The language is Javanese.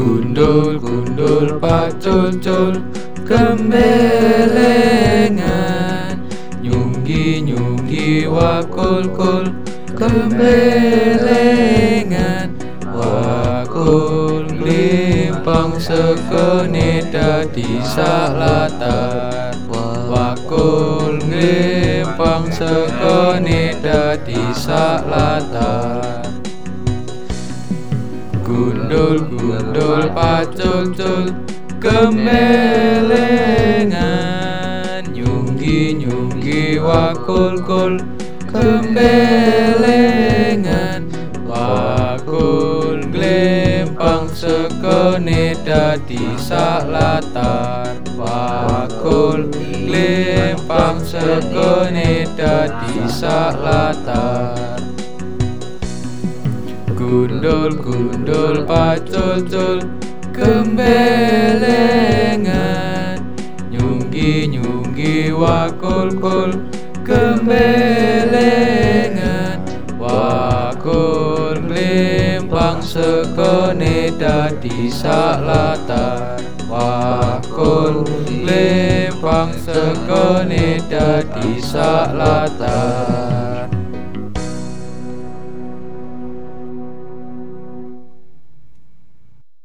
Gundul gundul pacul cul Kembelengan. Nyunggi nyunggi wakul kul Kembelengan. Wakul limpang sekene dadi salatar Wakul limpang sekene dadi salatar Gundul gundul pacul cul Kembelengan Nyunggi nyunggi wakul kul Kembelengan Wakul glempang sekone dadi salatar Wakul glempang sekone dadi salatar Gundul gundul pacul cul Kembelengan. Nyunggi nyunggi wakul kul Kembelengan. Wakul glempang sekone dadi salatar Wakul glempang sekone dadi salatar